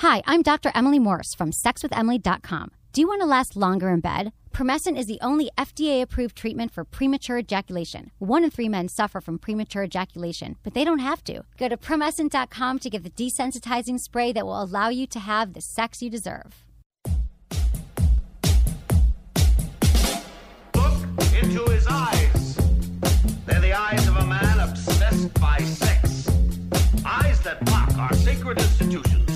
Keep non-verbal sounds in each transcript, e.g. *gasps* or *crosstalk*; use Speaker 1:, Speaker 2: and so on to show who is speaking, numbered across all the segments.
Speaker 1: Hi, I'm Dr. Emily Morse from sexwithemily.com. Do you want to last longer in bed? Promescent is the only FDA approved treatment for premature ejaculation. One in three men suffer from premature ejaculation, but they don't have to. Go to promescent.com to get the desensitizing spray that will allow you to have the sex you deserve.
Speaker 2: Look into his eyes. They're the eyes of a man obsessed by sex. Eyes that mock our sacred institutions.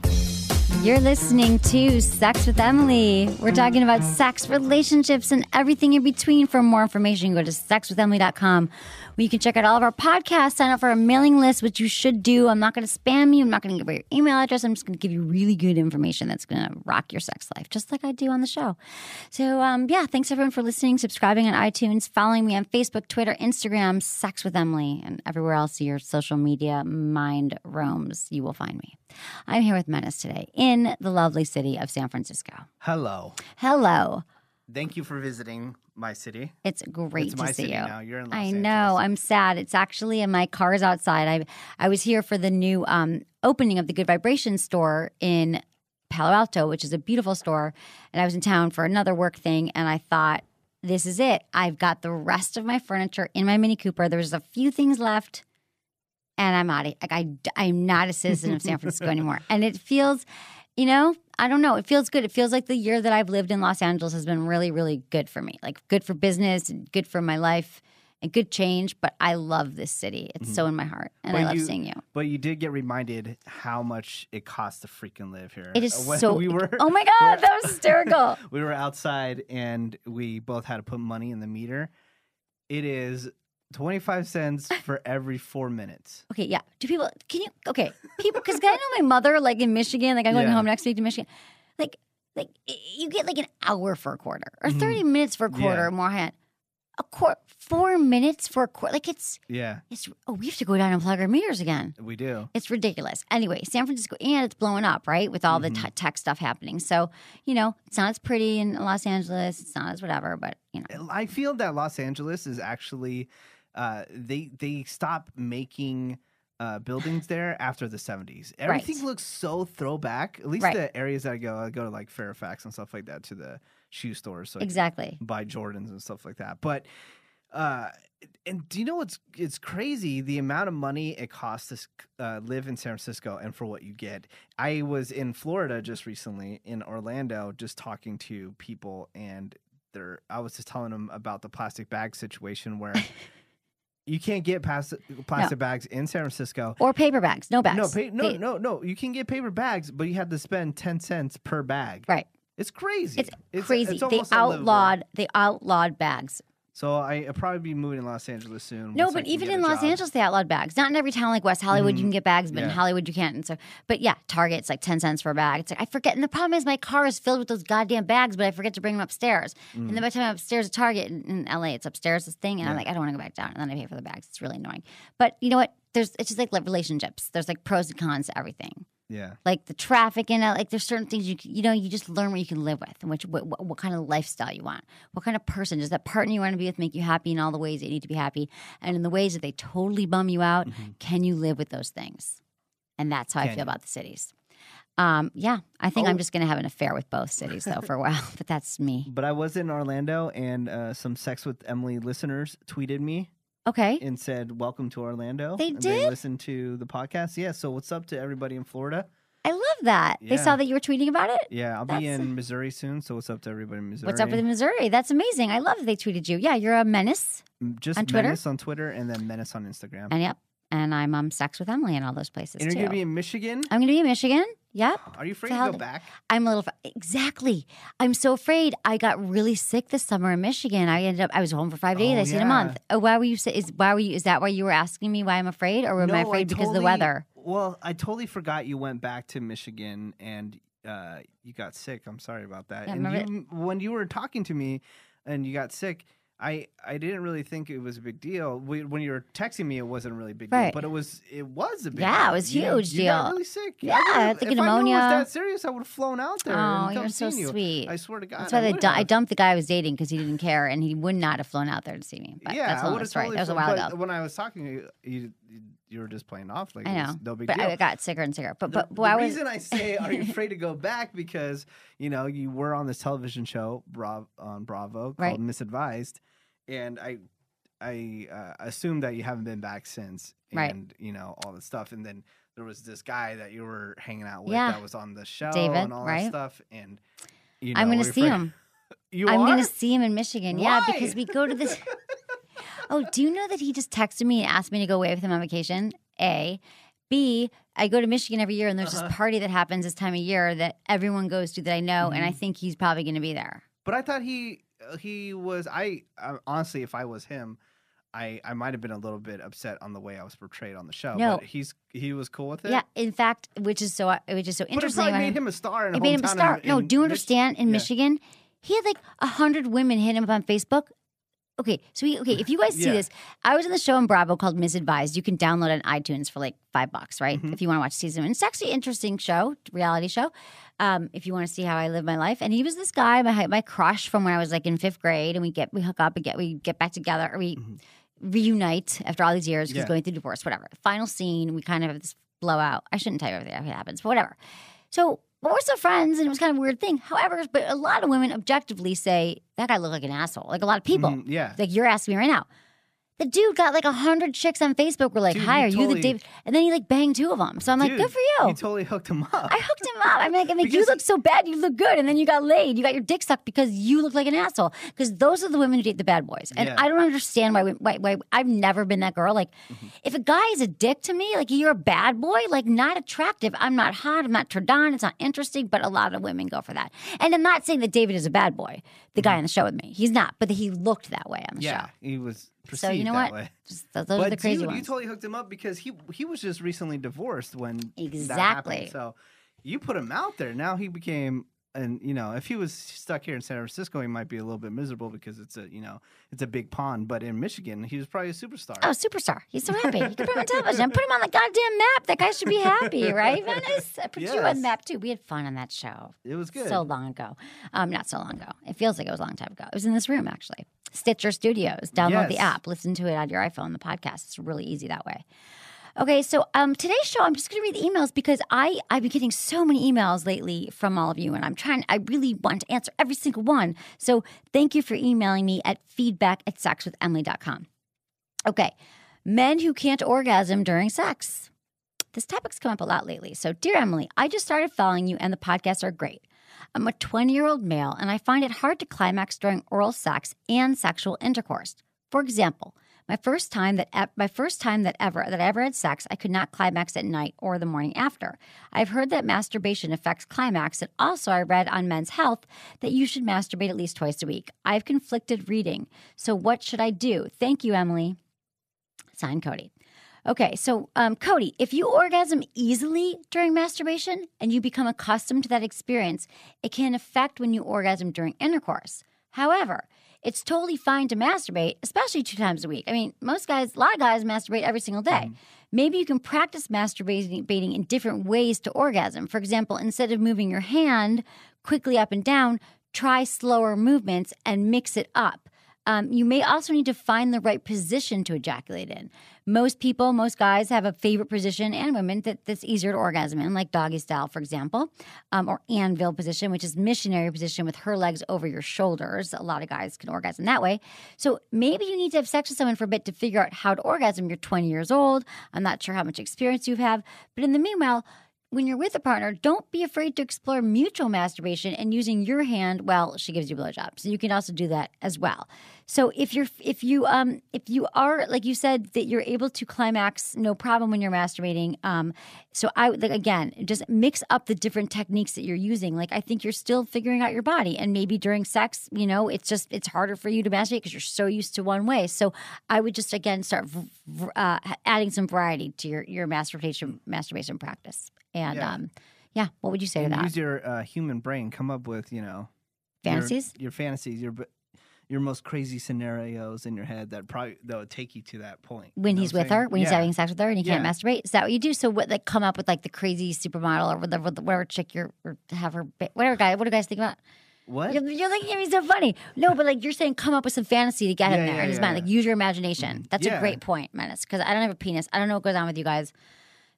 Speaker 1: You're listening to Sex with Emily. We're talking about sex, relationships, and everything in between. For more information, go to sexwithemily.com where you can check out all of our podcasts, sign up for our mailing list, which you should do. I'm not going to spam you. I'm not going to give away your email address. I'm just going to give you really good information that's going to rock your sex life, just like I do on the show. So, um, yeah, thanks everyone for listening, subscribing on iTunes, following me on Facebook, Twitter, Instagram, Sex with Emily, and everywhere else your social media mind roams. You will find me. I'm here with Menace today in the lovely city of San Francisco.
Speaker 3: Hello.
Speaker 1: Hello.
Speaker 3: Thank you for visiting my city.
Speaker 1: It's great
Speaker 3: It's
Speaker 1: to see
Speaker 3: city
Speaker 1: you.
Speaker 3: now. You're in Los
Speaker 1: I
Speaker 3: Angeles.
Speaker 1: know. I'm sad. It's actually in my car's outside. I I was here for the new um, opening of the Good Vibration store in Palo Alto, which is a beautiful store, and I was in town for another work thing, and I thought, this is it. I've got the rest of my furniture in my Mini Cooper. There's a few things left, and I'm out. Of, like I I'm not a citizen of San Francisco *laughs* anymore, and it feels, you know, I don't know. It feels good. It feels like the year that I've lived in Los Angeles has been really, really good for me. Like good for business, and good for my life, and good change. But I love this city. It's mm-hmm. so in my heart, and I love
Speaker 3: you-
Speaker 1: seeing you.
Speaker 3: But you did get reminded how much it costs to freaking live here.
Speaker 1: It is *laughs*
Speaker 3: When
Speaker 1: so.
Speaker 3: We were,
Speaker 1: oh my god, that was hysterical. *laughs*
Speaker 3: we were outside and we both had to put money in the meter. It is 25 cents *laughs* for every four minutes.
Speaker 1: Okay, yeah. Do people? Can you? Okay, people. Because I know my mother, like in Michigan, like I'm going
Speaker 3: Yeah.
Speaker 1: home next week to Michigan. Like, like you get like an hour for a quarter, or thirty minutes for a quarter,
Speaker 3: Mm-hmm. Yeah.
Speaker 1: or more. hand. A quarter, four minutes for a quarter. Like it's,
Speaker 3: Yeah,
Speaker 1: it's. Oh, we have to go down and plug our meters again.
Speaker 3: we do.
Speaker 1: It's ridiculous. Anyway, San Francisco, and it's blowing up, right, with all the
Speaker 3: Mm-hmm.
Speaker 1: t- tech stuff happening. So you know, it's not as pretty in Los Angeles. It's not as whatever, but you know,
Speaker 3: I feel that Los Angeles is actually uh, they they stopped making uh, buildings there after the 70s. Everything
Speaker 1: Right.
Speaker 3: looks so throwback. At least
Speaker 1: Right.
Speaker 3: the areas that I go, I go to like Fairfax and stuff like that to the shoe stores, so
Speaker 1: exactly.
Speaker 3: buy Jordans and stuff like that. But uh, and do you know what's it's crazy the amount of money it costs to uh, live in San Francisco and for what you get. I was in Florida just recently in Orlando, just talking to people, and they're I was just telling them about the plastic bag situation where. *laughs* You can't get past plastic bags in San Francisco.
Speaker 1: Or paper bags, no bags.
Speaker 3: No, pa- no,
Speaker 1: They-
Speaker 3: no, no. You can get paper bags, but you have to spend ten cents per bag.
Speaker 1: Right.
Speaker 3: It's crazy.
Speaker 1: It's, crazy. they
Speaker 3: almost unlivable.
Speaker 1: outlawed. They outlawed bags.
Speaker 3: So I, I'll probably be moving to Los Angeles soon.
Speaker 1: No, but even in Los
Speaker 3: job.
Speaker 1: Angeles, they outlawed bags. Not in every town like West Hollywood, you can get bags, but in
Speaker 3: Mm-hmm.
Speaker 1: Hollywood you can't. And so, but yeah, Target's like ten cents for a bag. It's like I forget. And the problem is, my car is filled with those goddamn bags, but I forget to bring them upstairs. And
Speaker 3: Mm.
Speaker 1: then by the time I'm upstairs at Target in, in LA, it's upstairs this thing, and I'm like, I don't want to go back down. And then I pay for the bags. It's really annoying. But you know what? There's it's just like relationships. There's like pros and cons to everything.
Speaker 3: Yeah.
Speaker 1: Like the traffic LA, like there's certain things you you know you just learn what you can live with and which what, what, what kind of lifestyle you want, what kind of person does that partner you want to be with make you happy in all the ways that you need to be happy, and in the ways that they totally bum you out, can you live with those things? And that's how I feel
Speaker 3: you?
Speaker 1: about the cities. Um, yeah, I think I'm
Speaker 3: Oh.
Speaker 1: just going to have an affair with both cities though for a while, *laughs* but that's me.
Speaker 3: But I was in Orlando, and uh, some Sex with Emily listeners tweeted me
Speaker 1: Okay,
Speaker 3: and said, "Welcome to Orlando."
Speaker 1: They did?
Speaker 3: They listened to the podcast. Yeah. So what's up to everybody in Florida?
Speaker 1: I love that. They saw that you were tweeting about it.
Speaker 3: Yeah, I'll
Speaker 1: That's-
Speaker 3: be in Missouri soon. So what's up to everybody in Missouri?
Speaker 1: What's up with Missouri? That's amazing. I love that they tweeted you. Yeah, you're a menace.
Speaker 3: Just
Speaker 1: on Twitter?
Speaker 3: Menace on Twitter, and then Menace on Instagram.
Speaker 1: And yep, and I'm um, sex with Emily and all those places
Speaker 3: And you're
Speaker 1: too.
Speaker 3: gonna be in Michigan.
Speaker 1: I'm going to be in Michigan. Yep.
Speaker 3: Are you afraid
Speaker 1: So
Speaker 3: to go back?
Speaker 1: I'm a little exactly. I'm so afraid. I got really sick this summer in Michigan. I ended up. I was home for five days.
Speaker 3: Oh,
Speaker 1: I stayed
Speaker 3: yeah.
Speaker 1: a month. Oh, why were you? Is why were you? Is that why you were asking me why I'm afraid, or am I
Speaker 3: No,
Speaker 1: afraid because of the weather?
Speaker 3: Well, I totally forgot you went back to Michigan and uh, you got sick. I'm sorry about that.
Speaker 1: Yeah,
Speaker 3: and you, when you were talking to me, and you got sick. I, I didn't really think it was a big deal. We, when you were texting me, it wasn't really a big
Speaker 1: Right.
Speaker 3: deal, but it was it was a big
Speaker 1: Yeah, it
Speaker 3: deal.
Speaker 1: was
Speaker 3: You-
Speaker 1: huge
Speaker 3: you got
Speaker 1: deal.
Speaker 3: really sick.
Speaker 1: Yeah,
Speaker 3: I
Speaker 1: I think
Speaker 3: if I knew it
Speaker 1: pneumonia.
Speaker 3: was that serious, I would have flown out there.
Speaker 1: Oh,
Speaker 3: and
Speaker 1: you're so
Speaker 3: you.
Speaker 1: sweet.
Speaker 3: I swear to God.
Speaker 1: That's why
Speaker 3: I
Speaker 1: they
Speaker 3: would
Speaker 1: du- I
Speaker 3: have.
Speaker 1: dumped the guy I was dating because he didn't care and he would not have flown out there to see me. But
Speaker 3: yeah,
Speaker 1: that's another story.
Speaker 3: totally
Speaker 1: that was a while ago.
Speaker 3: When I was talking you, you, you were just playing off like
Speaker 1: I
Speaker 3: it
Speaker 1: know,
Speaker 3: no big
Speaker 1: but
Speaker 3: deal.
Speaker 1: I got sicker and sicker. But
Speaker 3: the,
Speaker 1: but
Speaker 3: the
Speaker 1: I was
Speaker 3: reason I say are you *laughs* afraid to go back because you know you were on this television show Bra- on Bravo called
Speaker 1: Right.
Speaker 3: Miss Advised, and I I uh, assume that you haven't been back since, and
Speaker 1: Right.
Speaker 3: you know all the stuff, and then there was this guy that you were hanging out with
Speaker 1: Yeah.
Speaker 3: that was on the show
Speaker 1: David,
Speaker 3: and all
Speaker 1: right?
Speaker 3: that stuff, and you know,
Speaker 1: I'm going to see him. *laughs*
Speaker 3: You
Speaker 1: I'm going to see him in Michigan. Yeah, because we go to this. *laughs* oh, do you know that he just texted me and asked me to go away with him on vacation? A. B. I go to Michigan every year, and there's
Speaker 3: Uh-huh.
Speaker 1: this party that happens this time of year that everyone goes to that I know, and
Speaker 3: Mm-hmm.
Speaker 1: I think he's probably going to be there.
Speaker 3: But I thought he he was I uh, honestly, if I was him, I I might have been a little bit upset on the way I was portrayed on the show.
Speaker 1: No.
Speaker 3: but he's he was cool with it.
Speaker 1: Yeah, in fact, which is so which is so
Speaker 3: but it
Speaker 1: interesting.
Speaker 3: probably made him a star. In
Speaker 1: It made him a star.
Speaker 3: in-
Speaker 1: no,
Speaker 3: in
Speaker 1: do you
Speaker 3: Mich-
Speaker 1: understand? In
Speaker 3: Yeah.
Speaker 1: Michigan, he had like a hundred women hit him up on Facebook. Okay, so he, okay, if you guys see
Speaker 3: Yeah.
Speaker 1: this, I was in the show on Bravo called Miss Advised. You can download it on iTunes for like five bucks, right?
Speaker 3: Mm-hmm.
Speaker 1: If you want to watch season one. It's actually an interesting show, reality show. Um, if you want to see how I live my life. And he was this guy, my my crush from when I was like in fifth grade, and we get we hook up and get we get back together, or we reunite after all these years because
Speaker 3: Mm-hmm. Yeah.
Speaker 1: going through divorce, whatever. Final scene, we kind of have this blowout. I shouldn't tell you everything that happens, but whatever. So, but we're still friends, and it was kind of a weird thing. However, but a lot of women objectively say that guy looked like an asshole. Like a lot of people.
Speaker 3: Mhm, yeah.
Speaker 1: Like you're asking me right now. The dude got like a hundred chicks on Facebook. Were like,
Speaker 3: Dude,
Speaker 1: "Hi, are you the David?" And then he like banged two of them. So I'm like, "Good for you."
Speaker 3: You totally hooked him up.
Speaker 1: I hooked him up. I'm like, I'm like you look so bad, you look good, and then you got laid. You got your dick sucked because you look like an asshole. Because those are the women who date the bad boys, and
Speaker 3: Yeah.
Speaker 1: I don't understand why, why. Why I've never been that girl. Like,
Speaker 3: Mm-hmm.
Speaker 1: if a guy is a dick to me, like you're a bad boy, like not attractive. I'm not hot. I'm not turned on. It's not interesting. But a lot of women go for that. And I'm not saying that David is a bad boy. The guy on the show with me, he's not. But he looked that way on the
Speaker 3: Mm-hmm. yeah, he was
Speaker 1: So you know what?
Speaker 3: way.
Speaker 1: Those are the crazy
Speaker 3: dude,
Speaker 1: ones.
Speaker 3: you totally hooked him up because he he was just recently divorced when that
Speaker 1: Exactly.
Speaker 3: happened. So you put him out there. Now he became. And you know, if he was stuck here in San Francisco, he might be a little bit miserable because it's a you know it's a big pond. But in Michigan, he was probably a superstar.
Speaker 1: Oh, superstar. He's so happy. You can put him on television. Put him on the goddamn map. That guy should be happy, *laughs* right, Menace? I put you on the map too. We had fun on that show.
Speaker 3: It was good.
Speaker 1: So long ago. Um, not so long ago. It feels like it was a long time ago. It was in this room, actually. Stitcher Studios. Download the app. Listen to it on your iPhone, the podcast. It's really easy that way. Okay, so um, today's show, I'm just going to read the emails because I I've been getting so many emails lately from all of you, and I'm trying. I really want to answer every single one. So thank you for emailing me at feedback at sexwithemily.com. Okay, men who can't orgasm during sex. This topic's come up a lot lately. So, dear Emily, I just started following you, and the podcasts are great. I'm a 20 year old male, and I find it hard to climax during oral sex and sexual intercourse. For example, my first time that my first time that ever that I ever had sex, I could not climax at night or the morning after. I've heard that masturbation affects climax, and also I read on Men's Health that you should masturbate at least twice a week. I have conflicted reading, so what should I do? Thank you, Emily. Signed, Cody. Okay, so um, Cody, if you orgasm easily during masturbation and you become accustomed to that experience, it can affect when you orgasm during intercourse. However, it's totally fine to masturbate, especially two times a week. I mean, most guys, a lot of guys masturbate every single day. Mm. Maybe you can practice masturbating bating in different ways to orgasm. For example, instead of moving your hand quickly up and down, try slower movements and mix it up. Um, you may also need to find the right position to ejaculate in. Most people, most guys have a favorite position, and women that, that's easier to orgasm in, like doggy style, for example, um, or anvil position, which is missionary position with her legs over your shoulders. A lot of guys can orgasm that way. So maybe you need to have sex with someone for a bit to figure out how to orgasm. You're 20 years old. I'm not sure how much experience you have, but in the meanwhile, when you're with a partner, don't be afraid to explore mutual masturbation and using your hand while she gives you a blowjob. So you can also do that as well. So if you're if you um if you are like you said that you're able to climax no problem when you're masturbating. Um, so I like again just mix up the different techniques that you're using. Like I think you're still figuring out your body, and maybe during sex, you know, it's just it's harder for you to masturbate because you're so used to one way. So I would just again start v- v- uh, adding some variety to your your masturbation masturbation practice. And
Speaker 3: Yeah.
Speaker 1: um, yeah, what would you say
Speaker 3: and
Speaker 1: to that?
Speaker 3: use your uh, human brain. Come up with you know your-
Speaker 1: Fantasies?
Speaker 3: Your, fantasies. Your your most crazy scenarios in your head that probably that would take you to that point.
Speaker 1: when he's with her,
Speaker 3: saying?
Speaker 1: when he's having sex with her, and he can't masturbate. Is that what you do? So what? Like come up with like the crazy supermodel or whatever, whatever chick you're or have her, whatever guy. What do you guys think about?
Speaker 3: What?
Speaker 1: You're, you're looking at so funny. No, but like you're saying, come up with some fantasy to get him there
Speaker 3: yeah,
Speaker 1: in his
Speaker 3: yeah,
Speaker 1: mind.
Speaker 3: yeah.
Speaker 1: Like use your imagination. That's a great point, Menace. Because I don't have a penis. I don't know what goes on with you guys.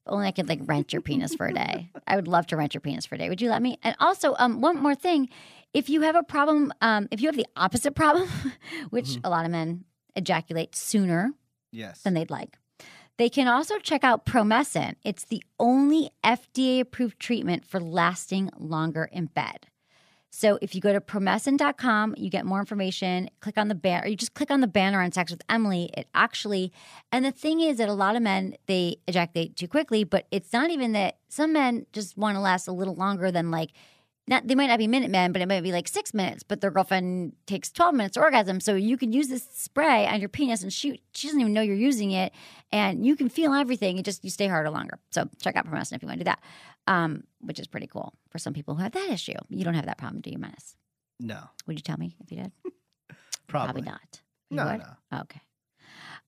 Speaker 1: Only I could like rent your penis for a *laughs* day. I would love to rent your penis for a day. Would you let me? And also, um, one more thing. If you have a problem, um, if you have the opposite problem, *laughs* which
Speaker 3: Mm-hmm.
Speaker 1: a lot of men ejaculate sooner
Speaker 3: Yes.
Speaker 1: than they'd like. They can also check out Promescent. It's the only FDA approved treatment for lasting longer in bed. So if you go to promescent.com, you get more information, click on the banner, or you just click on the banner on Sex with Emily. It actually, and the thing is that a lot of men, they ejaculate too quickly, but it's not even that some men just want to last a little longer than like, not, they might not be minute men, but it might be like six minutes, but their girlfriend takes 12 minutes orgasm. So you can use this spray on your penis and shoot. She doesn't even know you're using it. And you can feel everything. It just, you stay harder longer. So check out Promescent if you want to do that, um, which is pretty cool for some people who have that issue. You don't have that problem, do you, Menace?
Speaker 3: no.
Speaker 1: Would you tell me if you did? *laughs*
Speaker 3: Probably.
Speaker 1: not. You
Speaker 3: No,
Speaker 1: would?
Speaker 3: no.
Speaker 1: Okay.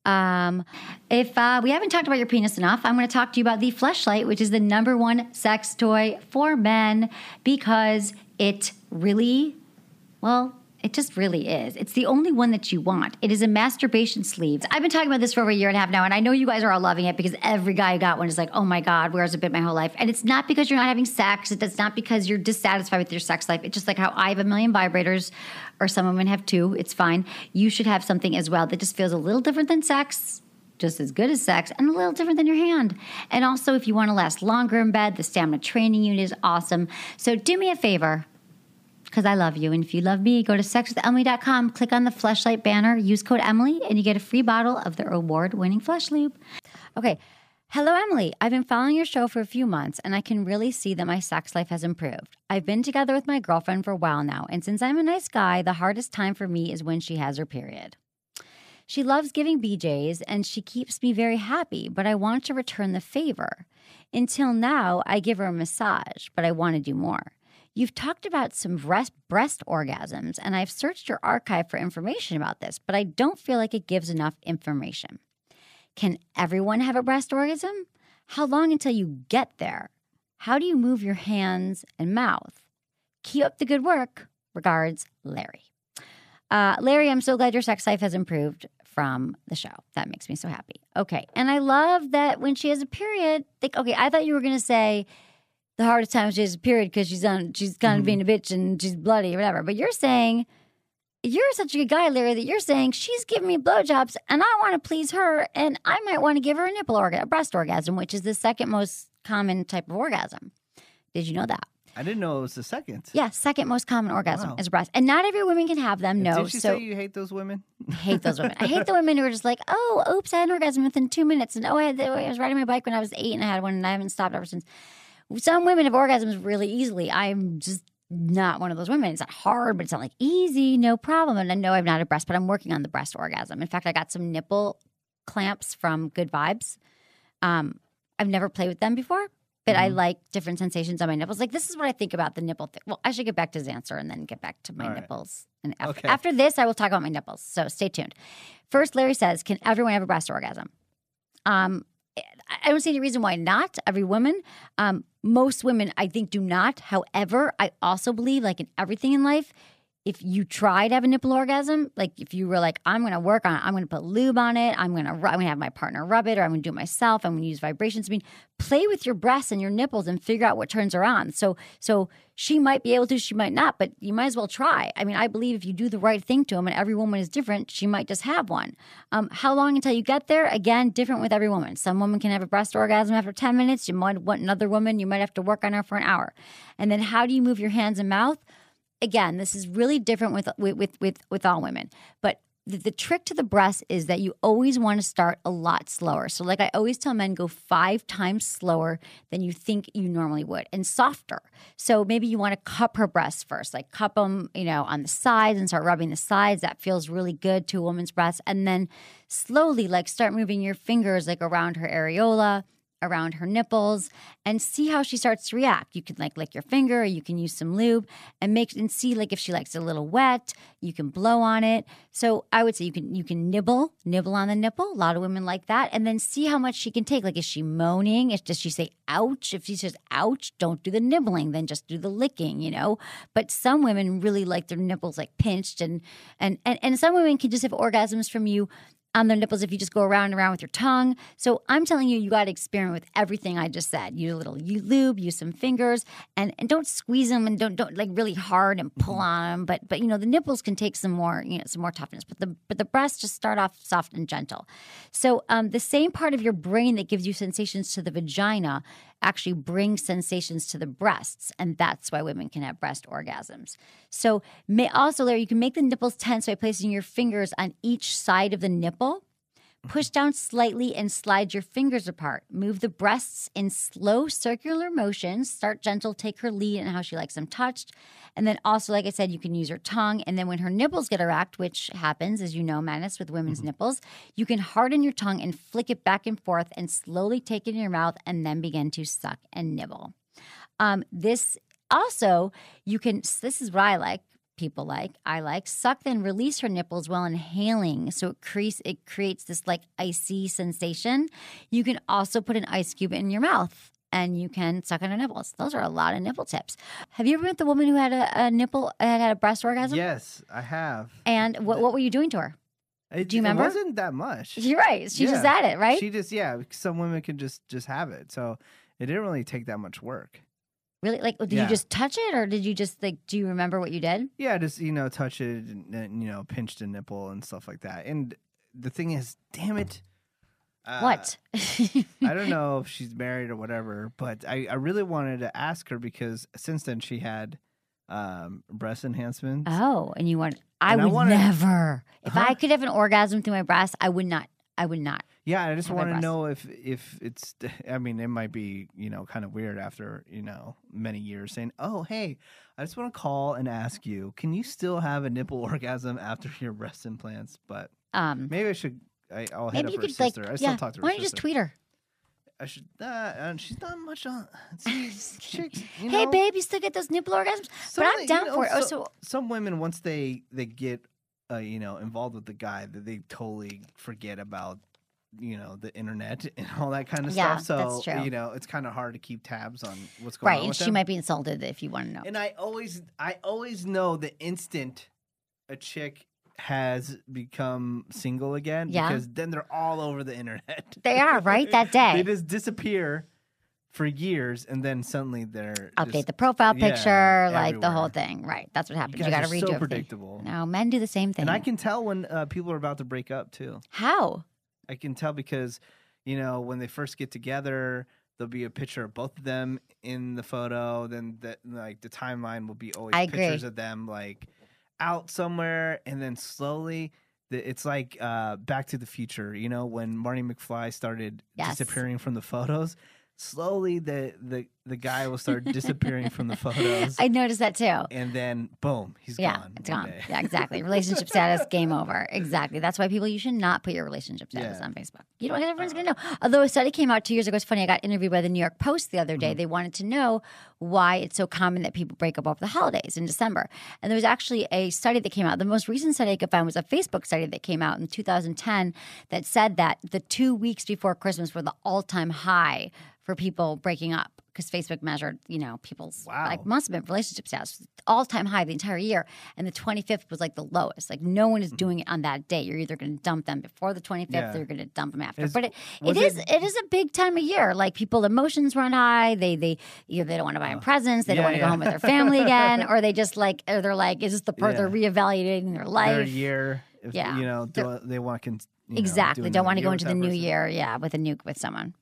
Speaker 1: Um, if uh, we haven't talked about your penis enough, I'm going to talk to you about the Fleshlight, which is the number one sex toy for men because it really, well, it just really is. It's the only one that you want. It is a masturbation sleeve. I've been talking about this for over a year and a half now, and I know you guys are all loving it because every guy who got one is like, oh my God, where's it been my whole life? And it's not because you're not having sex. It's not because you're dissatisfied with your sex life. It's just like how I have a million vibrators, or some women have two. It's fine. You should have something as well that just feels a little different than sex just as good as sex and a little different than your hand. And also, if you want to last longer in bed, the stamina training unit is awesome. So do me a favor, because I love you. And if you love me, go to sexwithemily.com, click on the fleshlight banner, use code Emily, and you get a free bottle of their award winning flesh lube. Okay. Hello, Emily. I've been following your show for a few months, and I can really see that my sex life has improved. I've been together with my girlfriend for a while now, and since I'm a nice guy, the hardest time for me is when she has her period. She loves giving BJs and she keeps me very happy, but I want to return the favor. Until now, I give her a massage, but I want to do more. You've talked about some breast, breast orgasms, and I've searched your archive for information about this, but I don't feel like it gives enough information. Can everyone have a breast orgasm? How long until you get there? How do you move your hands and mouth? Keep up the good work. Regards, Larry. Uh, Larry, I'm so glad your sex life has improved from the show. That makes me so happy. Okay. And I love that when she has a period, think, okay, I thought you were going to say the hardest time she has a period because she's on, she's kind of being a mm-hmm. bitch and she's bloody or whatever. But you're saying, you're such a good guy, Larry, that you're saying she's giving me blowjobs and I want to please her and I might want to give her a nipple orgasm, a breast orgasm, which is the second most common type of orgasm. Did you know that?
Speaker 3: I didn't know it was the second.
Speaker 1: Yeah, second most common orgasm
Speaker 3: Wow.
Speaker 1: is breast. And not every woman can have them. No.
Speaker 3: Did you
Speaker 1: so
Speaker 3: say you hate those women?
Speaker 1: hate those women. I hate the women who are just like, oh, oops, I had an orgasm within two minutes. And oh, I, had the, I was riding my bike when I was eight and I had one and I haven't stopped ever since. Some women have orgasms really easily. I'm just not one of those women. It's not hard, but it's not like easy, no problem. And I know I'm not a breast, but I'm working on the breast orgasm. In fact, I got some nipple clamps from Good Vibes. Um, I've never played with them before, but I like different sensations on my nipples. Like this is what I think about the nipple thing. Well, I should get back to Xanser and then get back to my
Speaker 3: All right.
Speaker 1: nipples. And after,
Speaker 3: Okay.
Speaker 1: after this, I will talk about my nipples. So stay tuned. First, Larry says, "Can everyone have a breast orgasm?" Um, I- don't see any reason why not. Every woman, um, most women, I think, do not. However, I also believe, like in everything in life, if you try to have a nipple orgasm, like if you were like, I'm going to work on it, I'm going to put lube on it, I'm going to, I'm going to have my partner rub it, or I'm going to do it myself, I'm going to use vibrations. I mean, play with your breasts and your nipples and figure out what turns her on. So, so she might be able to, she might not, but you might as well try. I mean, I believe if you do the right thing to them, and every woman is different, she might just have one. Um, how long until you get there? Again, different with every woman. Some women can have a breast orgasm after 10 minutes. You might want another woman, you might have to work on her for an hour. And then how do you move your hands and mouth? Again, this is really different with with with with, all women, but. The, the trick to the breast is that you always want to start a lot slower. So, like I always tell men, go five times slower than you think you normally would and softer. So, maybe you want to cup her breasts first, like cup them, you know, on the sides and start rubbing the sides. That feels really good to a woman's breast. And then slowly, like, start moving your fingers like around her areola around her nipples and see how she starts to react. You can like lick your finger, or you can use some lube and make and see like if she likes it a little wet. You can blow on it. So I would say you can you can nibble, nibble on the nipple. A lot of women like that, and then see how much she can take. Like is she moaning? Is, does she say ouch? If she says ouch, don't do the nibbling. Then just do the licking. You know. But some women really like their nipples like pinched, and and and, and some women can just have orgasms from you on their nipples if you just go around and around with your tongue. So I'm telling you, you got to experiment with everything I just said. Use a little you lube, use some fingers, and and don't squeeze them and don't don't like really hard and pull on them. But but you know the nipples can take some more you know some more toughness. But the but the breasts just start off soft and gentle. So um, the same part of your brain that gives you sensations to the vagina actually bring sensations to the breasts, and that's why women can have breast orgasms. So may also Larry, you can make the nipples tense by placing your fingers on each side of the nipple. Push down slightly and slide your fingers apart. Move the breasts in slow circular motions. Start gentle, take her lead in how she likes them touched. And then also, like I said, you can use her tongue. And then when her nipples get erect, which happens, as you know, Menace, with women's nipples, you can harden your tongue and flick it back and forth and slowly take it in your mouth and then begin to suck and nibble. Um, this also, you can, this is what I like people like, I like, suck then release her nipples while inhaling. So it creates it creates this like icy sensation. You can also put an ice cube in your mouth and you can suck on her nipples. Those are a lot of nipple tips. Have you ever met the woman who had a, a nipple had had a breast orgasm?
Speaker 3: Yes, I have.
Speaker 1: And what what were you doing to her?
Speaker 3: It,
Speaker 1: Do you remember?
Speaker 3: It wasn't that much.
Speaker 1: You're right. She just had it, right?
Speaker 3: She just yeah. Some women can just just have it, so it didn't really take that much work.
Speaker 1: Really? Like, did you just touch it, or did you just like? Do you remember what you did?
Speaker 3: Yeah, just you know, touch it and, and, you know, pinch the nipple and stuff like that. And the thing is, damn it, uh,
Speaker 1: what?
Speaker 3: I don't *laughs* know if she's married or whatever, but I, I really wanted to ask her because since then she had um, breast enhancements.
Speaker 1: Oh, and you want? I
Speaker 3: And I
Speaker 1: would
Speaker 3: wanna-
Speaker 1: never. If
Speaker 3: Huh?
Speaker 1: I could have an orgasm through my breast, I would not. I would not.
Speaker 3: Yeah, I just want to know if if it's. *laughs* I mean, it might be you know kind of weird after you know many years saying, "Oh, hey, I just want to call and ask you, can you still have a nipple *laughs* orgasm after your breast implants?" But
Speaker 1: Um,
Speaker 3: maybe I should. I, I'll hit
Speaker 1: maybe
Speaker 3: up
Speaker 1: you
Speaker 3: her
Speaker 1: could like.
Speaker 3: I still
Speaker 1: yeah.
Speaker 3: talk to her
Speaker 1: Why don't you just tweet her?
Speaker 3: I should. Uh, uh, she's not much on. *laughs* Chicks, you
Speaker 1: hey, babe, you still get those nipple orgasms?
Speaker 3: some
Speaker 1: but I'm
Speaker 3: the- you
Speaker 1: down
Speaker 3: know,
Speaker 1: for it. Oh,
Speaker 3: so-
Speaker 1: so
Speaker 3: some women once they they get uh, you know involved with the guy that they totally forget about you know the internet *laughs* and all that kind of
Speaker 1: Yeah,
Speaker 3: stuff. So
Speaker 1: that's true.
Speaker 3: you know it's kind of hard to keep tabs on what's going on.
Speaker 1: right,
Speaker 3: on.
Speaker 1: and she
Speaker 3: them.
Speaker 1: might be insulted if you want to know.
Speaker 3: And I always I always know the instant a chick has become single again
Speaker 1: Yeah.
Speaker 3: because then they're all over the internet.
Speaker 1: They are, right? That *laughs* day.
Speaker 3: they just disappear for years and then suddenly they're
Speaker 1: Update
Speaker 3: just-
Speaker 1: the profile
Speaker 3: yeah,
Speaker 1: picture, like the whole thing. Right, that's what happens.
Speaker 3: You
Speaker 1: You, got to
Speaker 3: are
Speaker 1: redo
Speaker 3: so
Speaker 1: everything.
Speaker 3: predictable.
Speaker 1: No, men do the same thing.
Speaker 3: And I can tell when uh, people are about to break up too.
Speaker 1: how?
Speaker 3: I can tell because, you know, when they first get together, there'll be a picture of both of them in the photo. Then the like the timeline will be always
Speaker 1: I agree.
Speaker 3: pictures of them like out somewhere, and then slowly. It's like uh, Back to the Future, you know, when Marty McFly started
Speaker 1: Yes.
Speaker 3: disappearing from the photos. Slowly, the the the guy will start *laughs* disappearing from the photos,
Speaker 1: I noticed that too.
Speaker 3: and then boom, he's
Speaker 1: Yeah,
Speaker 3: gone.
Speaker 1: it's
Speaker 3: one
Speaker 1: gone.
Speaker 3: day.
Speaker 1: Yeah, exactly. *laughs* Relationship status, game over. Exactly. That's why people, you should not put your relationship status
Speaker 3: Yeah.
Speaker 1: on Facebook. You don't, everyone's going to know. Although a study came out two years ago, it's funny, I got interviewed by the New York Post the other day.
Speaker 3: Mm-hmm.
Speaker 1: They wanted to know why it's so common that people break up over the holidays in December. And there was actually a study that came out. The most recent study I could find was a Facebook study that came out in 2010 that said that the two weeks before Christmas were the all time high for people breaking up because Facebook measured, you know, people's
Speaker 3: Wow.
Speaker 1: like must have been relationship status all time high the entire year, and the 25th was like the lowest. Like no one is doing it on that day. You're either going to dump them before the 25th,
Speaker 3: Mm-hmm. Yeah.
Speaker 1: or you're going to dump them after. But it, it is
Speaker 3: it-
Speaker 1: it is a big time of year. Like people emotions run high. They they either they don't want to buy them presents, they don't
Speaker 3: Uh,
Speaker 1: want to
Speaker 3: yeah.
Speaker 1: go home with their family again, *laughs* or they just like or they're like, is this the part they're reevaluating their
Speaker 3: Their
Speaker 1: life?
Speaker 3: year, if,
Speaker 1: Yeah.
Speaker 3: you know, do, they want to. You know,
Speaker 1: exactly.
Speaker 3: do
Speaker 1: don't want to go into the new
Speaker 3: person.
Speaker 1: year, yeah, with a nuke with someone.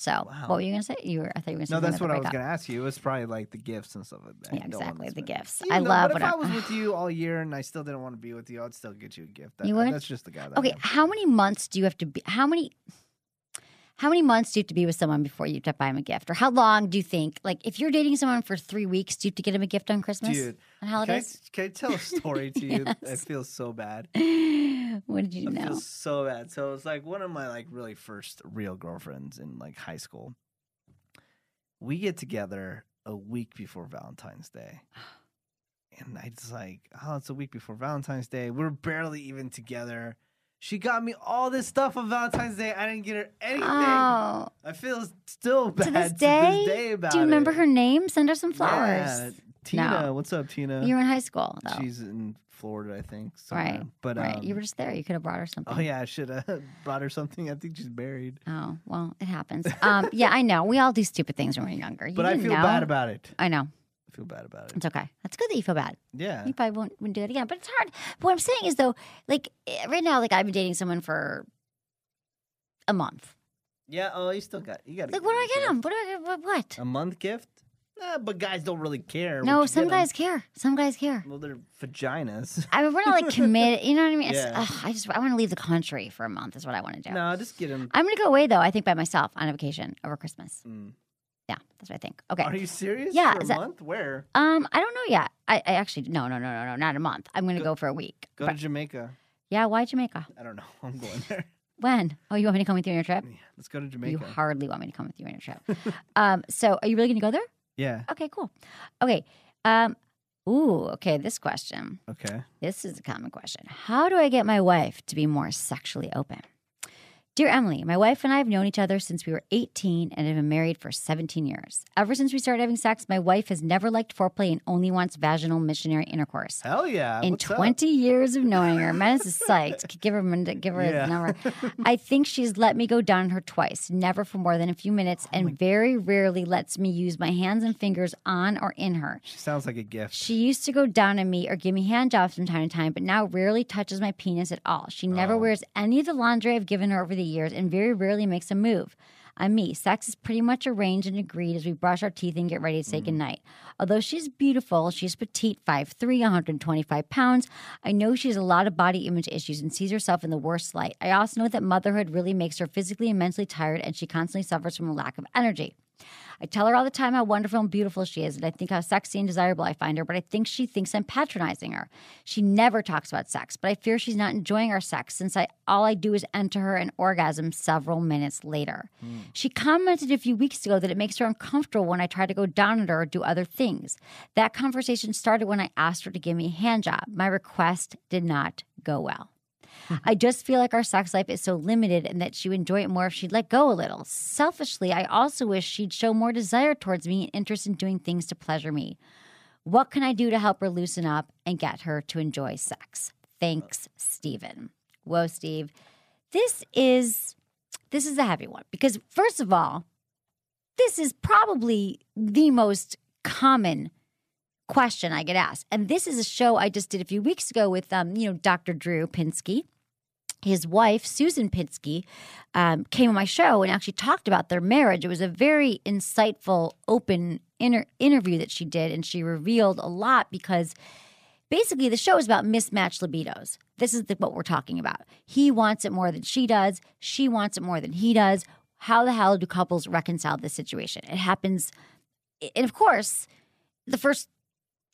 Speaker 1: So
Speaker 3: Wow.
Speaker 1: what were you gonna say? You were I thought you were gonna say
Speaker 3: No, that's what I was going to ask you. It was probably like the gifts and stuff like that.
Speaker 1: Yeah,
Speaker 3: You don't want
Speaker 1: exactly, the gifts.
Speaker 3: You
Speaker 1: I
Speaker 3: know,
Speaker 1: love
Speaker 3: But
Speaker 1: when
Speaker 3: if
Speaker 1: I-
Speaker 3: I was with *sighs* you all year and I still didn't want to be with you, I'd still get you a gift. That,
Speaker 1: You would?
Speaker 3: That's just the guy. That I
Speaker 1: Okay, how many months do you have to be? How many? How many months do you have to be with someone before you have to buy them a gift? Or how long do you think? Like, if you're dating someone for three weeks, do you have to get them a gift on Christmas?
Speaker 3: Dude,
Speaker 1: on
Speaker 3: Can I,
Speaker 1: holidays?
Speaker 3: can I tell a story to you? *laughs* It feels so bad. *laughs*
Speaker 1: what did you
Speaker 3: I
Speaker 1: know?
Speaker 3: feel so bad. So it was like one of my like really first real girlfriends in like high school. We get together a week before Valentine's Day. *gasps* And I just like, oh, it's a week before Valentine's Day. We're barely even together. She got me all this stuff on Valentine's Day. I didn't get her anything.
Speaker 1: Oh,
Speaker 3: I feel still bad
Speaker 1: to this day,
Speaker 3: day about
Speaker 1: do you remember
Speaker 3: it.
Speaker 1: her name? Send her some flowers.
Speaker 3: Yeah, Tina.
Speaker 1: No.
Speaker 3: What's up, Tina?
Speaker 1: You were in high school, though.
Speaker 3: She's in Florida, I think.
Speaker 1: right.
Speaker 3: But
Speaker 1: right.
Speaker 3: um,
Speaker 1: you were just there. You could have brought her something.
Speaker 3: Oh yeah, I should have *laughs* brought her something. I think she's married.
Speaker 1: Oh, well, it happens. Um, yeah, I know. We all do stupid things when we're younger. *laughs* You
Speaker 3: But I feel
Speaker 1: know.
Speaker 3: bad about it.
Speaker 1: I know.
Speaker 3: I feel bad about it.
Speaker 1: It's okay. That's good that you feel bad.
Speaker 3: Yeah.
Speaker 1: You probably won't, wouldn't do that again. But it's hard. But what I'm saying is, though, like eh, right now, like I've been dating someone for a month.
Speaker 3: Yeah. Oh, you still got. You got.
Speaker 1: Like, what do I get him? What do I get? What? what?
Speaker 3: A month gift? Nah, but guys don't really care.
Speaker 1: no,
Speaker 3: what you
Speaker 1: some
Speaker 3: get 'em.
Speaker 1: guys care. Some guys care.
Speaker 3: Well, they're vaginas.
Speaker 1: I mean, we're not like *laughs* committed. You know what I mean? It's,
Speaker 3: Yeah.
Speaker 1: ugh, I just I want to leave the country for a month. Is what I want to do.
Speaker 3: no, just get them.
Speaker 1: I'm going to go away though. I think by myself on a vacation over Christmas.
Speaker 3: Mm.
Speaker 1: Yeah, that's what I think. Okay.
Speaker 3: Are you serious?
Speaker 1: Yeah,
Speaker 3: For a
Speaker 1: that-
Speaker 3: month? Where?
Speaker 1: Um, I don't know yet. I, I actually no no no no no not a month. I'm going to
Speaker 3: Go-
Speaker 1: go for a week.
Speaker 3: Go
Speaker 1: But-
Speaker 3: to Jamaica.
Speaker 1: yeah, why Jamaica?
Speaker 3: I don't know. *laughs* I'm going there. *laughs*
Speaker 1: When? Oh, you want me to come with you on your trip?
Speaker 3: Yeah, let's go to Jamaica.
Speaker 1: You hardly want me to come with you on your trip. *laughs* um, so are you really going to go there?
Speaker 3: yeah.
Speaker 1: Okay, cool. Okay. Um, ooh, okay. This question.
Speaker 3: Okay.
Speaker 1: This is a common question. How do I get my wife to be more sexually open? Dear Emily, my wife and I have known each other since we were 18 and have been married for 17 years. Ever since we started having sex, my wife has never liked foreplay and only wants vaginal missionary intercourse.
Speaker 3: Hell yeah.
Speaker 1: In
Speaker 3: What's up?
Speaker 1: 20 years of knowing her, Menace is psyched. *laughs* Give her, give her
Speaker 3: Yeah.
Speaker 1: his number. *laughs* I think she's let me go down on her twice, never for more than a few minutes,
Speaker 3: Oh
Speaker 1: and very rarely lets me use my hands and fingers on or in her.
Speaker 3: She sounds like a gift.
Speaker 1: She used to go down on me or give me hand jobs from time to time, but now rarely touches my penis at all. She never
Speaker 3: Oh.
Speaker 1: wears any of the laundry I've given her over the years and very rarely makes a move. On me, sex is pretty much arranged and agreed as we brush our teeth and get ready to say mm-hmm. goodnight. Although she's beautiful, she's petite, 5'3, 125 pounds. I know she has a lot of body image issues and sees herself in the worst light. I also know that motherhood really makes her physically and mentally tired, and she constantly suffers from a lack of energy. I tell her all the time how wonderful and beautiful she is, and I think how sexy and desirable I find her, but I think she thinks I'm patronizing her. She never talks about sex, but I fear she's not enjoying our sex since I all I do is enter her an orgasm several minutes later. Hmm. She commented a few weeks ago that it makes her uncomfortable when I try to go down at her or do other things. That conversation started when I asked her to give me a hand job. My request did not go well. I just feel like our sex life is so limited and that she would enjoy it more if she'd let go a little. Selfishly, I also wish she'd show more desire towards me and interest in doing things to pleasure me. What can I do to help her loosen up and get her to enjoy sex? Thanks, Steven. Whoa, Steve. This is this is a heavy one because first of all, this is probably the most common question I get asked. And this is a show I just did a few weeks ago with um, you know, Dr. Drew Pinsky. His wife, Susan Pinsky, um, came on my show and actually talked about their marriage. It was a very insightful, open inter- interview that she did, and she revealed a lot because basically the show is about mismatched libidos. This is the, what we're talking about. He wants it more than she does. She wants it more than he does. How the hell do couples reconcile this situation? It happens, and of course, the first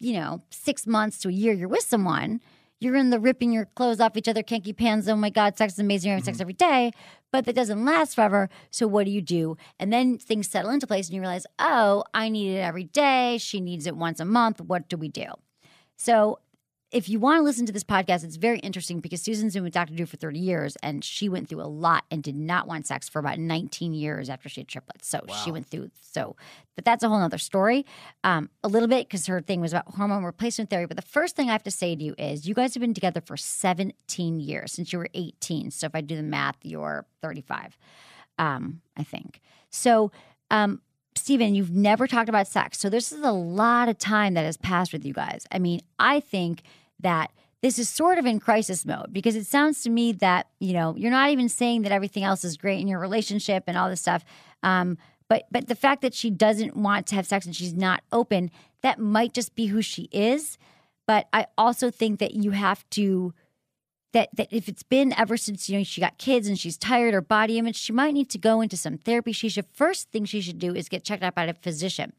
Speaker 1: you know, six months to a year you're with someone, you're in the ripping your clothes off each other, can't keep hands. Oh my God, sex is amazing. You're having sex mm-hmm. every day, but that doesn't last forever. So what do you do? And then things settle into place and you realize, oh, I need it every day. She needs it once a month. What do we do? So if you want to listen to this podcast, it's very interesting because Susan's been with Dr. Drew for 30 years and she went through a lot and did not want sex for about 19 years after she had triplets. So she went through, so, but that's a whole other story. Um, a little bit because her thing was about hormone replacement therapy. But the first thing I have to say to you is you guys have been together for 17 years since you were 18. So if I do the math, you're 35, um, I think. So, um, Steven, you've never talked about sex. So this is a lot of time that has passed with you guys. I mean, I think that this is sort of in crisis mode because it sounds to me that, you know, you're not even saying that everything else is great in your relationship and all this stuff. Um, but but the fact that she doesn't want to have sex and she's not open, that might just be who she is. But I also think that you have to that that if it's been ever since you know she got kids and she's tired, her body image, she might need to go into some therapy. She should first thing she should do is get checked out by a physician.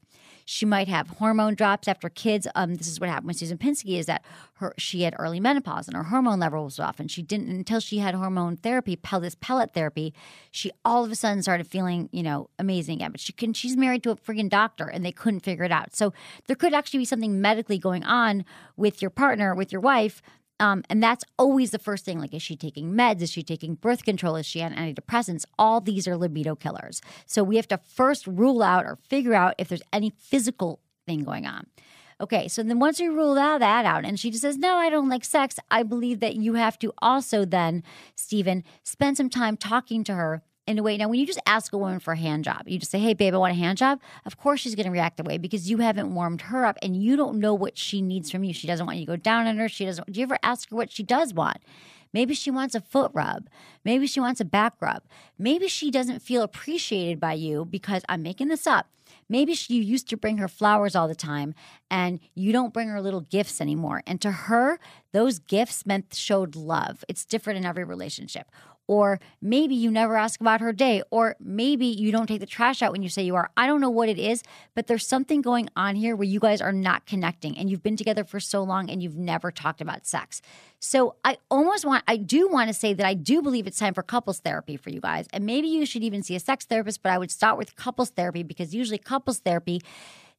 Speaker 1: She might have hormone drops after kids. Um, this is what happened with Susan Pinsky is that her she had early menopause and her hormone level was off, and she didn't until she had hormone therapy, pel- this pellet therapy. She all of a sudden started feeling you know amazing again. But she can she's married to a freaking doctor, and they couldn't figure it out. So there could actually be something medically going on with your partner, with your wife. Um, and that's always the first thing. Like, is she taking meds? Is she taking birth control? Is she on antidepressants? All these are libido killers. So we have to first rule out or figure out if there's any physical thing going on. Okay, so then once we rule out that out, and she just says, No, I don't like sex, I believe that you have to also then, Steven, spend some time talking to her in a way. Now, when you just ask a woman for a hand job, you just say, Hey, babe, I want a hand job. Of course, she's going to react that way because you haven't warmed her up and you don't know what she needs from you. She doesn't want you to go down on her. She doesn't. Do you ever ask her what she does want? Maybe she wants a foot rub. Maybe she wants a back rub. Maybe she doesn't feel appreciated by you because I'm making this up. Maybe she, you used to bring her flowers all the time and you don't bring her little gifts anymore. And to her, those gifts meant showed love. It's different in every relationship. Or maybe you never ask about her day, or maybe you don't take the trash out when you say you are. I don't know what it is, but there's something going on here where you guys are not connecting and you've been together for so long and you've never talked about sex. So I almost want, I do want to say that I do believe it's time for couples therapy for you guys. And maybe you should even see a sex therapist, but I would start with couples therapy because usually couples therapy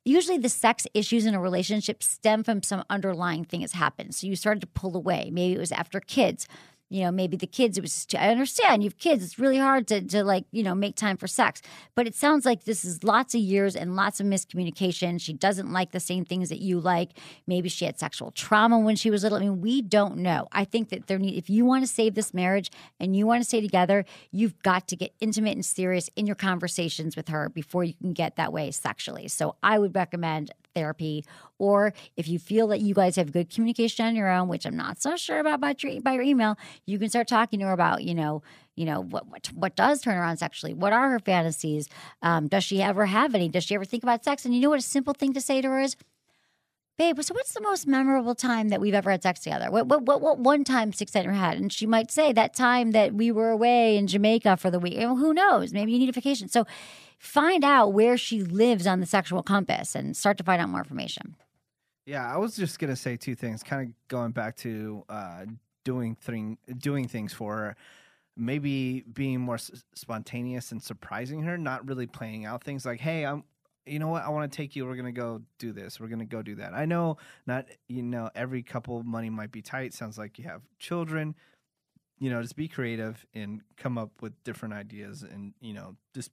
Speaker 1: usually the sex issues in a relationship stem from some underlying thing has happened. So you started to pull away. Maybe it was after kids. You know, maybe the kids, it was just, I understand you have kids. It's really hard to, to like, you know, make time for sex. But it sounds like this is lots of years and lots of miscommunication. She doesn't like the same things that you like. Maybe she had sexual trauma when she was little. I mean, we don't know. I think that there need, if you want to save this marriage and you want to stay together, you've got to get intimate and serious in your conversations with her before you can get that way sexually. So I would recommend therapy, or if you feel that you guys have good communication on your own, which I'm not so sure about by your, by your email, you can start talking to her about, you know, you know what what, what does turn her on sexually? What are her fantasies? Um, does she ever have any? Does she ever think about sex? And you know what a simple thing to say to her is, babe, so what's the most memorable time that we've ever had sex together? What what what, what one time sex in her head? And she might say that time that we were away in Jamaica for the week. And who knows? Maybe you need a vacation. So find out where she lives on the sexual compass and start to find out more information.
Speaker 3: Yeah, I was just gonna say two things, kind of going back to uh, doing thing, doing things for her. Maybe being more s- spontaneous and surprising her, not really planning out things like, "Hey, I'm, you know what, I want to take you. We're gonna go do this. We're gonna go do that." I know not, you know, every couple money might be tight. Sounds like you have children. You know, just be creative and come up with different ideas, and you know, just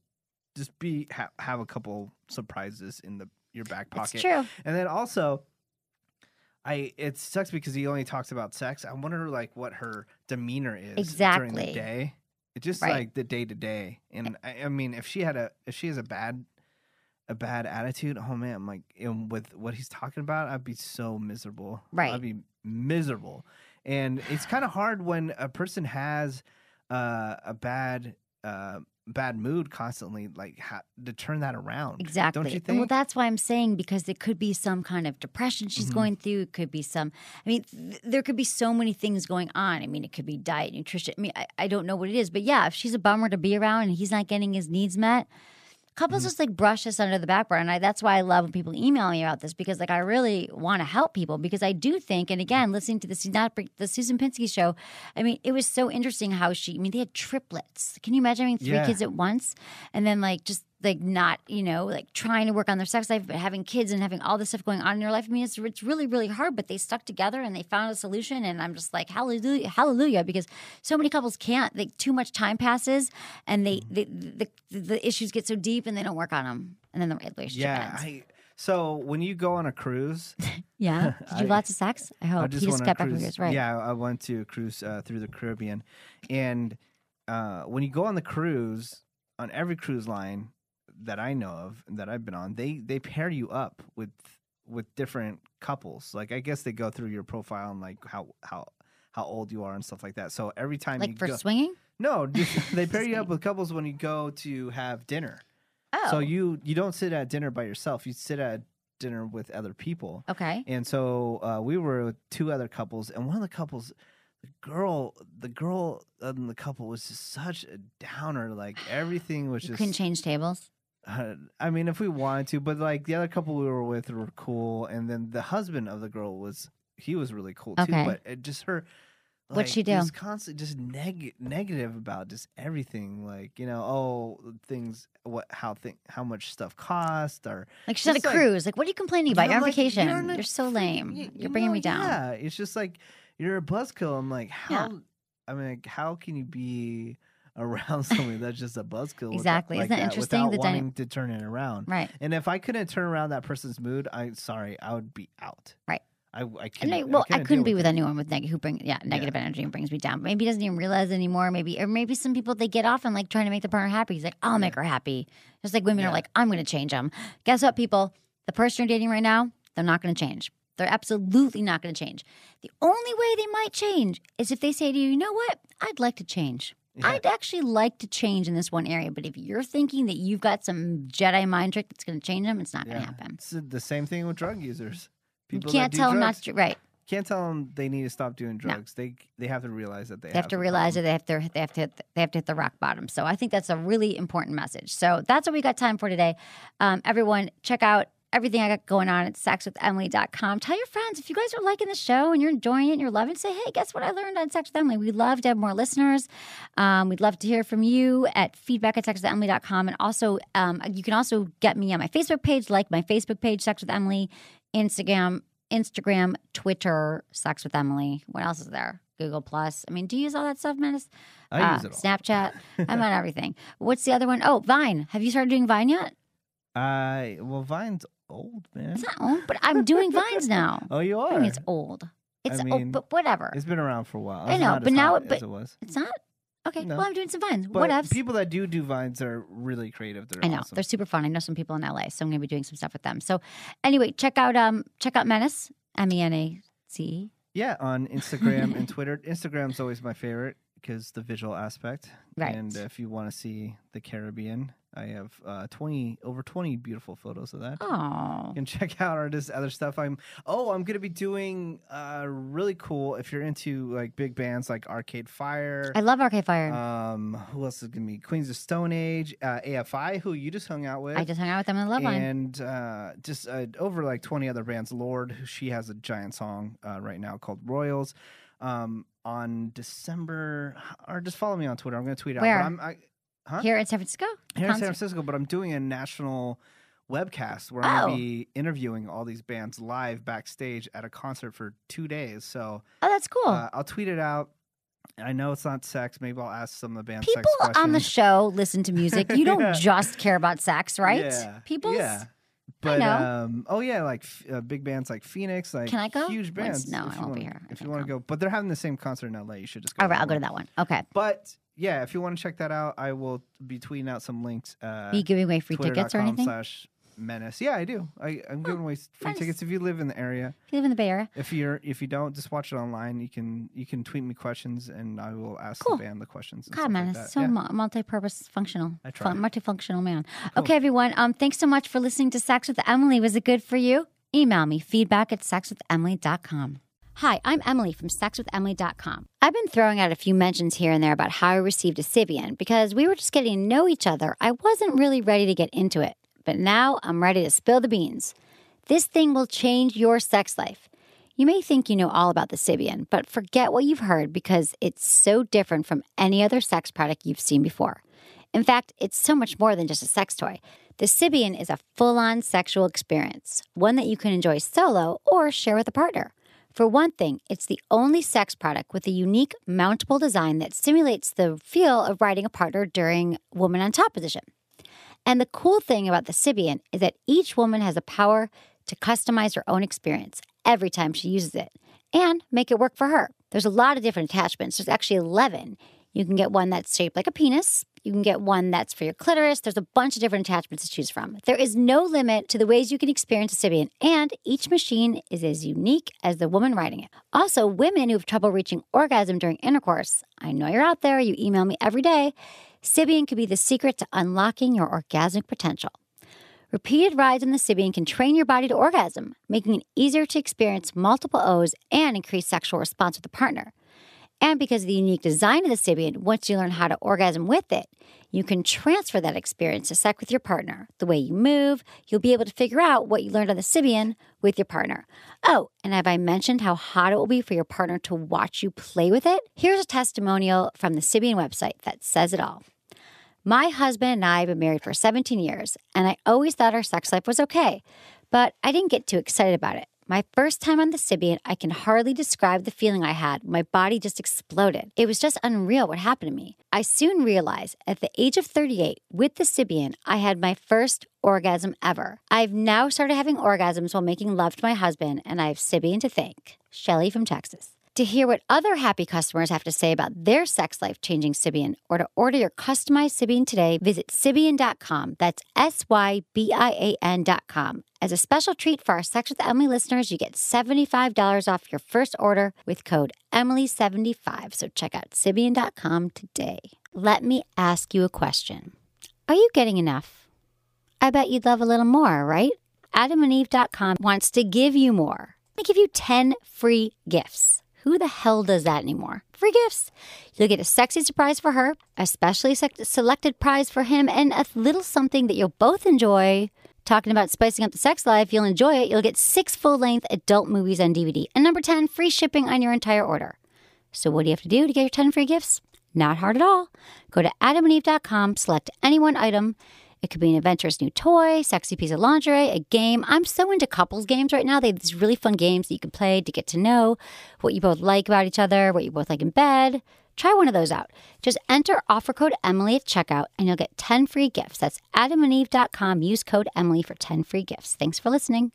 Speaker 3: just be ha- have a couple surprises in the your back pocket.
Speaker 1: It's true.
Speaker 3: And then also, I it sucks because he only talks about sex. I wonder like what her demeanor is
Speaker 1: exactly during
Speaker 3: the day. It's just
Speaker 1: Right.
Speaker 3: like the day to day. And I, I mean, if she had a if she has a bad a bad attitude, oh man, I'm like and with what he's talking about, I'd be so miserable.
Speaker 1: Right.
Speaker 3: I'd be miserable. And it's kind of hard when a person has uh, a bad uh, bad mood constantly, like ha- to turn that around.
Speaker 1: Exactly.
Speaker 3: Don't you think?
Speaker 1: Well, that's why I'm saying because it could be some kind of depression she's
Speaker 3: Mm-hmm.
Speaker 1: going through. It could be some, I mean, th- there could be so many things going on. I mean, it could be diet, nutrition. I mean, I, I don't know what it is, but yeah, if she's a bummer to be around and he's not getting his needs met, couples
Speaker 3: Mm-hmm.
Speaker 1: just like brush this under the background. And I, that's why I love when people email me about this because like I really want to help people because I do think, and again, listening to the, not the Susan Pinsky show, I mean, it was so interesting how she, I mean, they had triplets. Can you imagine having three
Speaker 3: Yeah.
Speaker 1: kids at once? And then like just like not, you know, like trying to work on their sex life, but having kids and having all this stuff going on in their life. I mean, it's, it's really, really hard, but they stuck together and they found a solution. And I'm just like, hallelujah, hallelujah, because so many couples can't. Like too much time passes and they, they the, the, the issues get so deep and they don't work on them. And then the relationship
Speaker 3: yeah.
Speaker 1: ends.
Speaker 3: I, so when you go on a cruise, *laughs*
Speaker 1: yeah. *laughs* Did you have lots of sex? I hope.
Speaker 3: I just
Speaker 1: he just got
Speaker 3: a
Speaker 1: back from
Speaker 3: cruise.
Speaker 1: yours, right?
Speaker 3: Yeah, I went to cruise uh, through the Caribbean, and uh, when you go on the cruise, on every cruise line that I know of that I've been on, they they pair you up with with different couples. Like I guess they go through your profile and like how how how old you are and stuff like that. So every time you
Speaker 1: Like for
Speaker 3: go,
Speaker 1: swinging?
Speaker 3: no, just, *laughs* they pair you up with couples when you go to have dinner.
Speaker 1: Oh.
Speaker 3: So you you don't sit at dinner by yourself. You sit at dinner with other people.
Speaker 1: Okay.
Speaker 3: And so uh, we were with two other couples, and one of the couples, the girl, the girl in the couple was just such a downer. Like everything was
Speaker 1: You
Speaker 3: just.
Speaker 1: couldn't change tables.
Speaker 3: Uh, I mean, if we wanted to, but like the other couple we were with were cool, and then the husband of the girl was he was really cool too.
Speaker 1: Okay.
Speaker 3: But it just her.
Speaker 1: What'd she do?
Speaker 3: Just constantly, just neg- negative about just everything. Like you know, oh things, what, how thing, how much stuff cost, or
Speaker 1: Like she's on a
Speaker 3: like-
Speaker 1: cruise. Like, what are you complaining about?
Speaker 3: Yeah,
Speaker 1: You're on
Speaker 3: like,
Speaker 1: vacation.
Speaker 3: you're
Speaker 1: You're, so lame. You're
Speaker 3: you
Speaker 1: bringing
Speaker 3: know,
Speaker 1: me down.
Speaker 3: Yeah, it's just like you're a buzzkill. I'm like, how?
Speaker 1: Yeah.
Speaker 3: I mean, like, how can you be around *laughs* somebody that's just a buzzkill?
Speaker 1: Exactly.
Speaker 3: like
Speaker 1: Isn't that interesting?
Speaker 3: Without
Speaker 1: The
Speaker 3: wanting to turn it around.
Speaker 1: Right.
Speaker 3: And if I couldn't turn around that person's mood, I sorry, I would be out.
Speaker 1: Right.
Speaker 3: I I couldn't.
Speaker 1: I, well, I
Speaker 3: couldn't
Speaker 1: couldn't be with
Speaker 3: it.
Speaker 1: anyone with negative who bring yeah negative energy and brings me down. Maybe he doesn't even realize anymore. Maybe or maybe some people they get off and like trying to make their partner happy. He's like, I'll make her happy. Just like women
Speaker 3: Yeah.
Speaker 1: are like, I'm going to change them. Guess what, people? The person you're dating right now, they're not going to change. They're absolutely not going to change. The only way they might change is if they say to you, you know what? I'd like to change.
Speaker 3: Yeah.
Speaker 1: I'd actually like to change in this one area. But if you're thinking that you've got some Jedi mind trick that's going to change them, it's not going to happen.
Speaker 3: It's the same thing with drug users.
Speaker 1: You
Speaker 3: People
Speaker 1: can't
Speaker 3: that do
Speaker 1: tell them not to. Right.
Speaker 3: Can't tell them they need to stop doing
Speaker 1: No.
Speaker 3: drugs. They they have to realize that they,
Speaker 1: They have to realize that they have to they have to hit, they have to hit the rock bottom. So I think that's a really important message. So that's what we got time for today. Um, everyone, check out everything I got going on at sexwithemily.com. Tell your friends if you guys are liking the show and you're enjoying it and you're loving it, say, hey, guess what I learned on Sex with Emily? We'd love to have more listeners. Um, we'd love to hear from you at feedback at sexwithemily.com. And also, um, you can also get me on my Facebook page, like my Facebook page, Sex with Emily, Instagram, Instagram, Twitter, Sex with Emily. What else is there? Google Plus. I mean, do you use all that stuff, Menace?
Speaker 3: I
Speaker 1: Uh,
Speaker 3: use it all.
Speaker 1: Snapchat. *laughs* I'm on everything. What's the other one? Oh, Vine. Have you started doing Vine yet?
Speaker 3: I well, Vine's old man.
Speaker 1: It's not old, but I'm doing Vines now. *laughs*
Speaker 3: Oh, you
Speaker 1: I
Speaker 3: are.
Speaker 1: mean, it's old. It's
Speaker 3: I
Speaker 1: old, but whatever.
Speaker 3: It's been around for a while.
Speaker 1: I know, but now it- but-
Speaker 3: it was.
Speaker 1: It's not? Okay,
Speaker 3: No.
Speaker 1: well, I'm doing some Vines.
Speaker 3: But
Speaker 1: What else?
Speaker 3: people that do do vines are really creative. They're
Speaker 1: I know
Speaker 3: awesome.
Speaker 1: they're super fun. I know some people in LA, so I'm going to be doing some stuff with them. So, anyway, check out um check out Menace M E N A C.
Speaker 3: Yeah, on Instagram and Twitter. Instagram's always my favorite because the visual aspect.
Speaker 1: Right.
Speaker 3: And if you want to see the Caribbean, I have uh, twenty over twenty beautiful photos of that.
Speaker 1: Oh,
Speaker 3: You can *laughs* check out our this other stuff. I'm oh, I'm gonna be doing uh really cool if you're into like big bands like Arcade Fire.
Speaker 1: I love Arcade Fire.
Speaker 3: um, who else is gonna be Queens of Stone Age, uh, AFI, who you just hung out with.
Speaker 1: I just hung out with them in the Loveline.
Speaker 3: and uh, just uh, over like 20 other bands. Lorde, who- she has a giant song uh, right now called Royals. Um, on December, or just follow me on Twitter. I'm going to tweet
Speaker 1: Where?
Speaker 3: out. But I'm, I, huh?
Speaker 1: Here in San Francisco.
Speaker 3: Here in San Francisco, but I'm doing a national webcast where I'm
Speaker 1: Oh.
Speaker 3: going to be interviewing all these bands live backstage at a concert for two days. So
Speaker 1: Oh, that's cool.
Speaker 3: uh, I'll tweet it out. I know it's not sex. Maybe I'll ask some of the band
Speaker 1: People on the show listen to music. You don't *laughs*
Speaker 3: Yeah.
Speaker 1: just care about sex, right?
Speaker 3: Yeah.
Speaker 1: People.
Speaker 3: Yeah. But um, oh yeah, like uh, big bands like Phoenix, like
Speaker 1: Can I go?
Speaker 3: Huge
Speaker 1: Once-
Speaker 3: bands.
Speaker 1: no,
Speaker 3: if
Speaker 1: I
Speaker 3: you
Speaker 1: won't be
Speaker 3: wanna-
Speaker 1: here. I
Speaker 3: If you
Speaker 1: can't
Speaker 3: want to
Speaker 1: go.
Speaker 3: but they're having the same concert in LA. You should just go.
Speaker 1: All right, I'll go to that one. Okay.
Speaker 3: But yeah, if you want to check that out, I will be tweeting out some links. Uh,
Speaker 1: you giving away free tickets or anything?
Speaker 3: Slash menace. Yeah, I do. I, I'm giving away free
Speaker 1: nice.
Speaker 3: tickets if you live in the area.
Speaker 1: If you live in the Bay Area.
Speaker 3: If you're if you don't, just watch it online. You can you can tweet me questions and I will ask
Speaker 1: Cool.
Speaker 3: the band the questions. and
Speaker 1: God,
Speaker 3: stuff
Speaker 1: man,
Speaker 3: like
Speaker 1: it's so
Speaker 3: Yeah.
Speaker 1: mu- multi-purpose functional.
Speaker 3: I try.
Speaker 1: Fun, multifunctional man. Okay, everyone. Um, thanks so much for listening to Sex with Emily. Was it good for you? Email me feedback at sexwithemily.com. Hi, I'm Emily from sexwithemily.com. I've been throwing out a few mentions here and there about how I received a Sybian because we were just getting to know each other. I wasn't really ready to get into it, but now I'm ready to spill the beans. This thing will change your sex life. You may think you know all about the Sybian, but forget what you've heard because it's so different from any other sex product you've seen before. In fact, it's so much more than just a sex toy. The Sybian is a full on sexual experience, one that you can enjoy solo or share with a partner. For one thing, it's the only sex product with a unique mountable design that simulates the feel of riding a partner during woman on top position. And the cool thing about the Sybian is that each woman has the power to customize her own experience every time she uses it and make it work for her. There's a lot of different attachments. There's actually 11. You can get one that's shaped like a penis. You can get one that's for your clitoris. There's a bunch of different attachments to choose from. There is no limit to the ways you can experience a Sybian, and each machine is as unique as the woman riding it. Also, women who have trouble reaching orgasm during intercourse, I know you're out there, you email me every day. Sybian could be the secret to unlocking your orgasmic potential. Repeated rides on the Sybian can train your body to orgasm, making it easier to experience multiple O's and increase sexual response with a partner. And because of the unique design of the Sybian, once you learn how to orgasm with it, you can transfer that experience to sex with your partner. The way you move, you'll be able to figure out what you learned on the Sybian with your partner. Oh, and have I mentioned how hot it will be for your partner to watch you play with it? Here's a testimonial from the Sybian website that says it all. My husband and I have been married for 17 years, and I always thought our sex life was okay, but I didn't get too excited about it. My first time on the Sybian, I can hardly describe the feeling I had. My body just exploded. It was just unreal what happened to me. I soon realized at the age of 38, with the Sybian, I had my first orgasm ever. I've now started having orgasms while making love to my husband, and I have Sybian to thank. Shelly from Texas. To hear what other happy customers have to say about their sex life changing Sybian or to order your customized Sybian today, visit Sybian.com. That's S Y B I A N.com. As a special treat for our Sex with Emily listeners, you get $75 off your first order with code Emily75. So check out Sybian.com today. Let me ask you a question Are you getting enough? I bet you'd love a little more, right? AdamandEve.com wants to give you more. They give you 10 free gifts. Who the hell does that anymore? Free gifts. You'll get a sexy surprise for her, a specially selected prize for him, and a little something that you'll both enjoy. Talking about spicing up the sex life, you'll enjoy it. You'll get six full length adult movies on DVD. And number 10, free shipping on your entire order. So, what do you have to do to get your 10 free gifts? Not hard at all. Go to adamandeve.com, select any one item. It could be an adventurous new toy, sexy piece of lingerie, a game. I'm so into couples games right now. They have these really fun games that you can play to get to know what you both like about each other, what you both like in bed. Try one of those out. Just enter offer code Emily at checkout and you'll get 10 free gifts. That's adamandeve.com. Use code Emily for 10 free gifts. Thanks for listening.